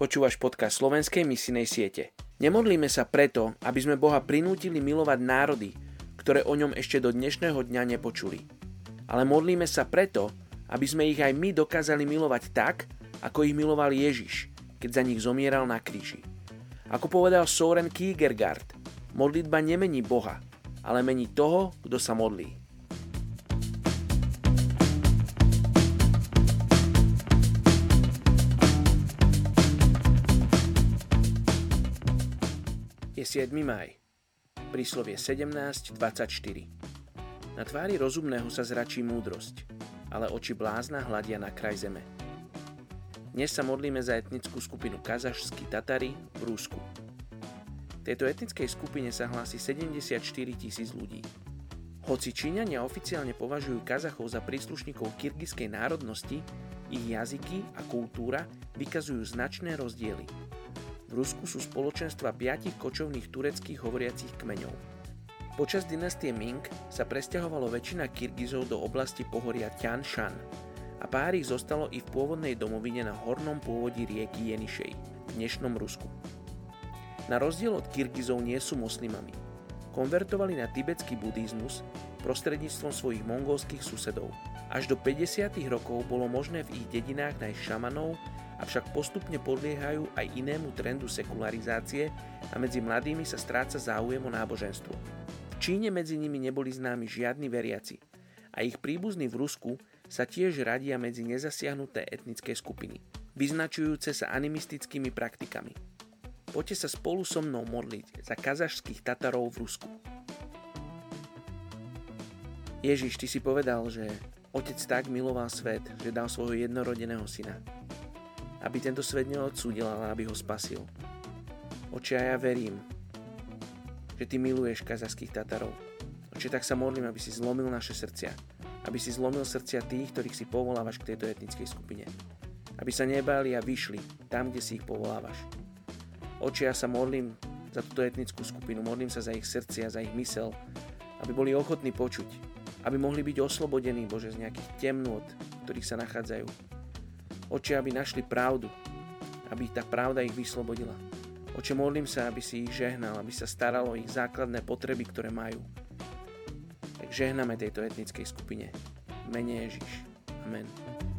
Počúvaš podcast slovenskej misinej siete. Nemodlíme sa preto, aby sme Boha prinútili milovať národy, ktoré o ňom ešte do dnešného dňa nepočuli. Ale modlíme sa preto, aby sme ich aj my dokázali milovať tak, ako ich miloval Ježiš, keď za nich zomieral na kríži. Ako povedal Soren Kierkegaard, modlitba nemení Boha, ale mení toho, kto sa modlí. Je 7. maj. Príslovie 17.24. Na tvári rozumného sa zračí múdrosť, ale oči blázna hľadia na kraj zeme. Dnes sa modlíme za etnickú skupinu kazašskí Tatary v Rúsku. Tejto etnickej skupine sa hlási 74 tisíc ľudí. Hoci Číňania oficiálne považujú Kazachov za príslušníkov kyrgyzskej národnosti, ich jazyky a kultúra vykazujú značné rozdiely – v Rusku sú spoločenstva piatich kočovných tureckých hovoriacich kmeňov. Počas dynastie Ming sa presťahovalo väčšina Kyrgyzov do oblasti pohoria Tian Shan a pár ich zostalo i v pôvodnej domovine na hornom pôvodí rieky Jenišej v dnešnom Rusku. Na rozdiel od Kyrgyzov nie sú moslimami. Konvertovali na tibetský buddhizmus prostredníctvom svojich mongolských susedov. Až do 50. rokov bolo možné v ich dedinách nájsť šamanov avšak postupne podliehajú aj inému trendu sekularizácie a medzi mladými sa stráca záujem o náboženstvo. V Číne medzi nimi neboli známi žiadni veriaci a ich príbuzní v Rusku sa tiež radia medzi nezasiahnuté etnické skupiny, vyznačujúce sa animistickými praktikami. Poďte sa spolu so mnou modliť za kazašských Tatarov v Rusku. Ježiš, ty si povedal, že Otec tak miloval svet, že dal svojho jednorodeného syna aby tento svet neodsúdil, ale aby ho spasil. Oče, ja verím, že Ty miluješ kazachských Tatarov. Oče, tak sa modlím, aby si zlomil naše srdcia. Aby si zlomil srdcia tých, ktorých si povolávaš k tejto etnickej skupine. Aby sa nebali a vyšli tam, kde si ich povolávaš. Oče, ja sa modlím za túto etnickú skupinu, modlím sa za ich srdcia, za ich mysel, aby boli ochotní počuť, aby mohli byť oslobodení, Bože, z nejakých temnôt, ktorých sa nachádzajú Oče, aby našli pravdu, aby tá pravda ich vyslobodila. Oče, modlím sa, aby si ich žehnal, aby sa staralo o ich základné potreby, ktoré majú. Tak žehname tejto etnickej skupine. Mene Ježiš. Amen.